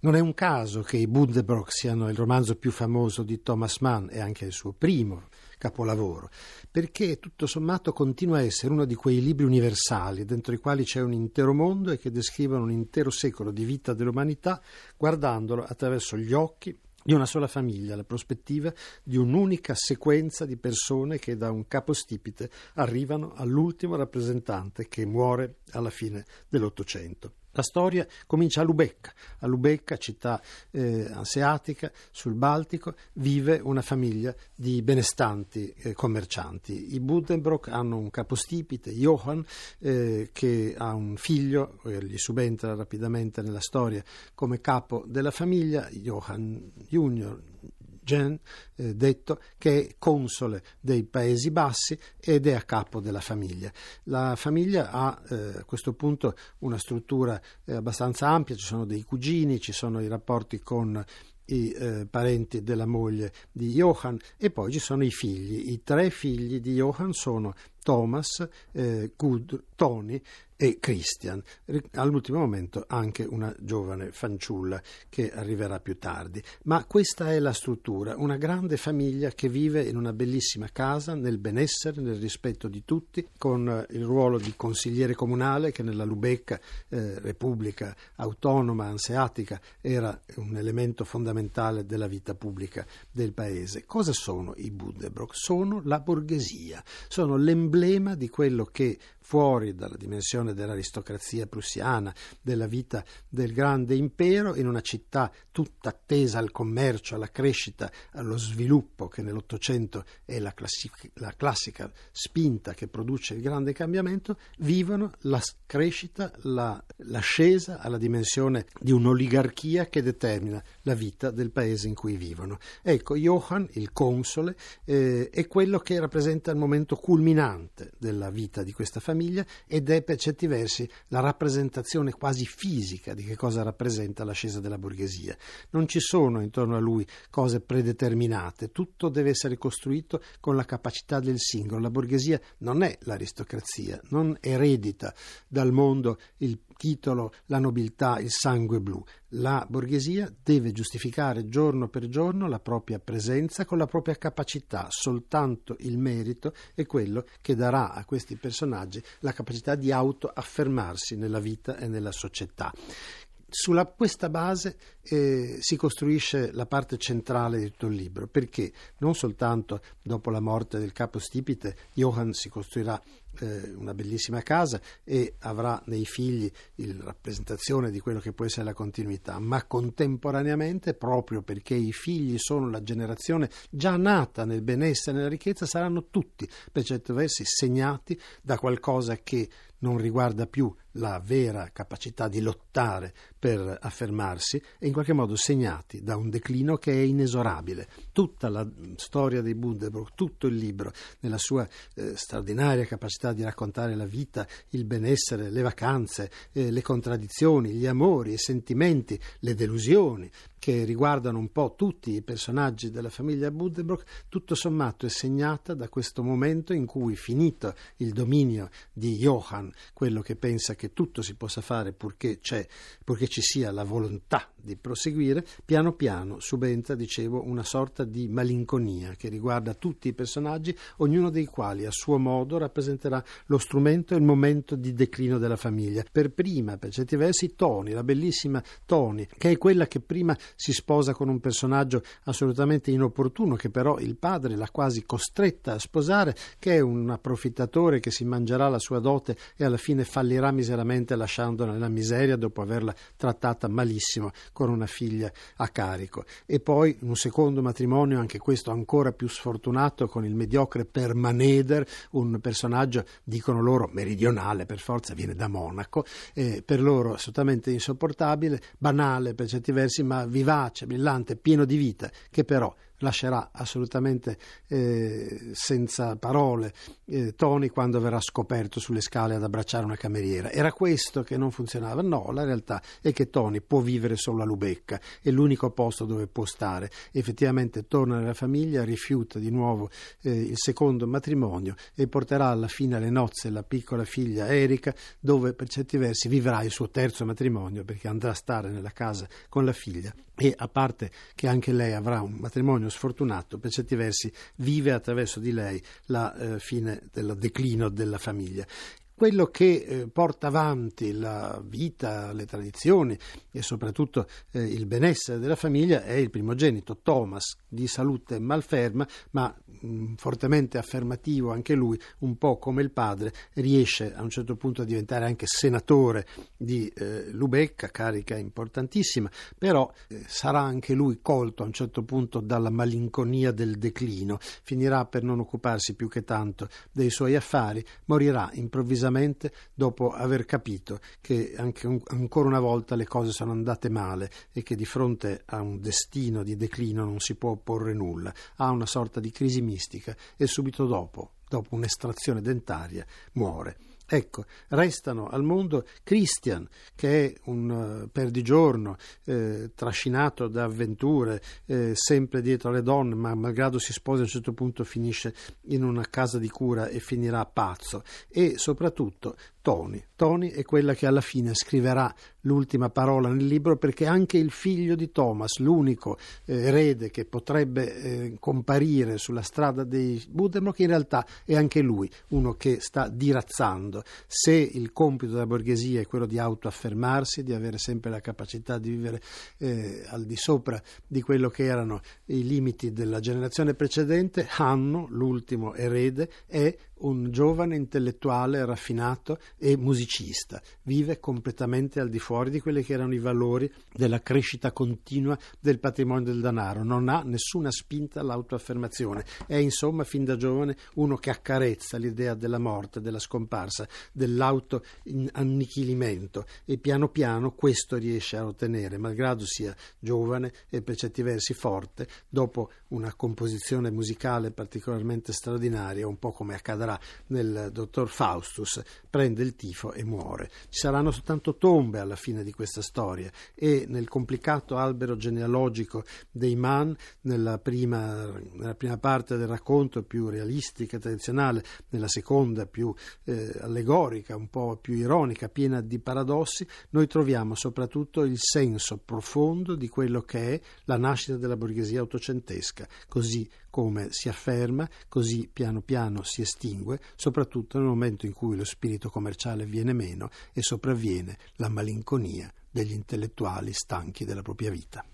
Non è un caso che i Buddenbrock siano il romanzo più famoso di Thomas Mann e anche il suo primo capolavoro, perché tutto sommato continua a essere uno di quei libri universali dentro i quali c'è un intero mondo e che descrivono un intero secolo di vita dell'umanità guardandolo attraverso gli occhi di una sola famiglia, la prospettiva di un'unica sequenza di persone che da un capostipite arrivano all'ultimo rappresentante che muore alla fine dell'Ottocento. La storia comincia a Lubecca. A Lubecca, città eh, anseatica sul Baltico, vive una famiglia di benestanti eh, commercianti. I Buddenbrock hanno un capostipite, Johann, eh, che ha un figlio, eh, gli subentra rapidamente nella storia come capo della famiglia, Johann Junior Jean, eh, detto, che è console dei Paesi Bassi ed è a capo della famiglia. La famiglia ha eh, a questo punto una struttura eh, abbastanza ampia, ci sono dei cugini, ci sono i rapporti con i eh, parenti della moglie di Johann e poi ci sono i figli. I tre figli di Johann sono Thomas, eh, Gud, Tony e Christian, all'ultimo momento anche una giovane fanciulla che arriverà più tardi. Ma questa è la struttura, una grande famiglia che vive in una bellissima casa, nel benessere, nel rispetto di tutti, con il ruolo di consigliere comunale che nella Lubecca, eh, repubblica autonoma, anseatica, era un elemento fondamentale della vita pubblica del paese. Cosa sono i Budebrock? Sono la borghesia, sono l'emblema di quello che fuori dalla dimensione dell'aristocrazia prussiana, della vita del grande impero, in una città tutta attesa al commercio, alla crescita, allo sviluppo, che nell'Ottocento è la, classic- la classica spinta che produce il grande cambiamento, vivono la crescita, la, l'ascesa alla dimensione di un'oligarchia che determina la vita del paese in cui vivono. Ecco, Johann, il console, eh, è quello che rappresenta il momento culminante della vita di questa famiglia famiglia ed è per certi versi la rappresentazione quasi fisica di che cosa rappresenta l'ascesa della borghesia. Non ci sono intorno a lui cose predeterminate, tutto deve essere costruito con la capacità del singolo. La borghesia non è l'aristocrazia, non eredita dal mondo il titolo, la nobiltà, il sangue blu. La borghesia deve giustificare giorno per giorno la propria presenza con la propria capacità. Soltanto il merito è quello che darà a questi personaggi la capacità di autoaffermarsi nella vita e nella società. Sulla questa base eh, si costruisce la parte centrale di tutto il libro, perché non soltanto dopo la morte del capo stipite Johann si costruirà eh, una bellissima casa e avrà nei figli la rappresentazione di quello che può essere la continuità, ma contemporaneamente, proprio perché i figli sono la generazione già nata nel benessere e nella ricchezza, saranno tutti per certi versi segnati da qualcosa che non riguarda più la vera capacità di lottare per affermarsi e in qualche modo segnati da un declino che è inesorabile. Tutta la storia dei Buddenbrook, tutto il libro, nella sua eh, straordinaria capacità di raccontare la vita, il benessere, le vacanze, eh, le contraddizioni, gli amori, i sentimenti, le delusioni, che riguardano un po' tutti i personaggi della famiglia Buddenbrook, tutto sommato è segnata da questo momento in cui, finito il dominio di Johann, quello che pensa che tutto si possa fare purché, purché ci sia la volontà di proseguire, piano piano subentra, dicevo, una sorta di malinconia che riguarda tutti i personaggi, ognuno dei quali a suo modo rappresenterà lo strumento e il momento di declino della famiglia. Per prima, per certi versi, Tony, la bellissima Tony, che è quella che prima si sposa con un personaggio assolutamente inopportuno, che però il padre l'ha quasi costretta a sposare, che è un approfittatore che si mangerà la sua dote e alla fine fallirà miseramente lasciandola nella miseria dopo averla trattata malissimo con una figlia a carico. E poi un secondo matrimonio, anche questo ancora più sfortunato, con il mediocre Permaneder, un personaggio, dicono loro, meridionale per forza, viene da Monaco, eh, per loro assolutamente insopportabile, banale per certi versi, ma vivace, brillante, pieno di vita, che però lascerà assolutamente eh, senza parole eh, Tony quando verrà scoperto sulle scale ad abbracciare una cameriera. Era questo che non funzionava? No, la realtà è che Tony può vivere solo a Lubecca, è l'unico posto dove può stare. Effettivamente torna nella famiglia, rifiuta di nuovo eh, il secondo matrimonio e porterà alla fine alle nozze la piccola figlia Erika, dove per certi versi vivrà il suo terzo matrimonio perché andrà a stare nella casa con la figlia e a parte che anche lei avrà un matrimonio sfortunato, per certi versi vive attraverso di lei la eh, fine del declino della famiglia quello che eh, porta avanti la vita, le tradizioni e soprattutto eh, il benessere della famiglia è il primogenito Thomas, di salute malferma, ma mm, fortemente affermativo anche lui, un po' come il padre, riesce a un certo punto a diventare anche senatore di eh, Lubecca, carica importantissima, però sarà anche lui colto a un certo punto dalla malinconia del declino, finirà per non occuparsi più che tanto dei suoi affari, morirà improvvisamente improvvisamente dopo aver capito che un, ancora una volta le cose sono andate male e che di fronte a un destino di declino non si può opporre nulla, ha una sorta di crisi mistica e subito dopo, dopo un'estrazione dentaria, muore. Ecco, restano al mondo Christian, che è un uh, perdigiorno eh, trascinato da avventure, eh, sempre dietro alle donne, ma malgrado si sposi a un certo punto finisce in una casa di cura e finirà pazzo. E soprattutto Tony. Tony è quella che alla fine scriverà l'ultima parola nel libro perché anche il figlio di Thomas, l'unico eh, erede che potrebbe eh, comparire sulla strada dei Buddenbrook, in realtà è anche lui uno che sta dirazzando. Se il compito della borghesia è quello di autoaffermarsi, di avere sempre la capacità di vivere eh, al di sopra di quello che erano i limiti della generazione precedente, Hanno, l'ultimo erede, è un giovane intellettuale raffinato e musicista, vive completamente al di fuori di quelli che erano i valori della crescita continua del patrimonio del denaro, non ha nessuna spinta all'autoaffermazione, è insomma fin da giovane uno che accarezza l'idea della morte, della scomparsa, dell'auto-annichilimento. E piano piano questo riesce a ottenere, malgrado sia giovane e per certi versi forte, dopo una composizione musicale particolarmente straordinaria, un po' come accadrà nel dottor Faustus, prende il tifo e muore. Ci saranno soltanto tombe alla fine di questa storia e nel complicato albero genealogico dei Mann, nella prima, nella prima parte del racconto più realistica e tradizionale, nella seconda più eh, allegorica, un po' più ironica, piena di paradossi, noi troviamo soprattutto il senso profondo di quello che è la nascita della borghesia ottocentesca, così come si afferma, così piano piano si estingue, soprattutto nel momento in cui lo spirito commerciale viene meno e sopravviene la malinconia degli intellettuali stanchi della propria vita.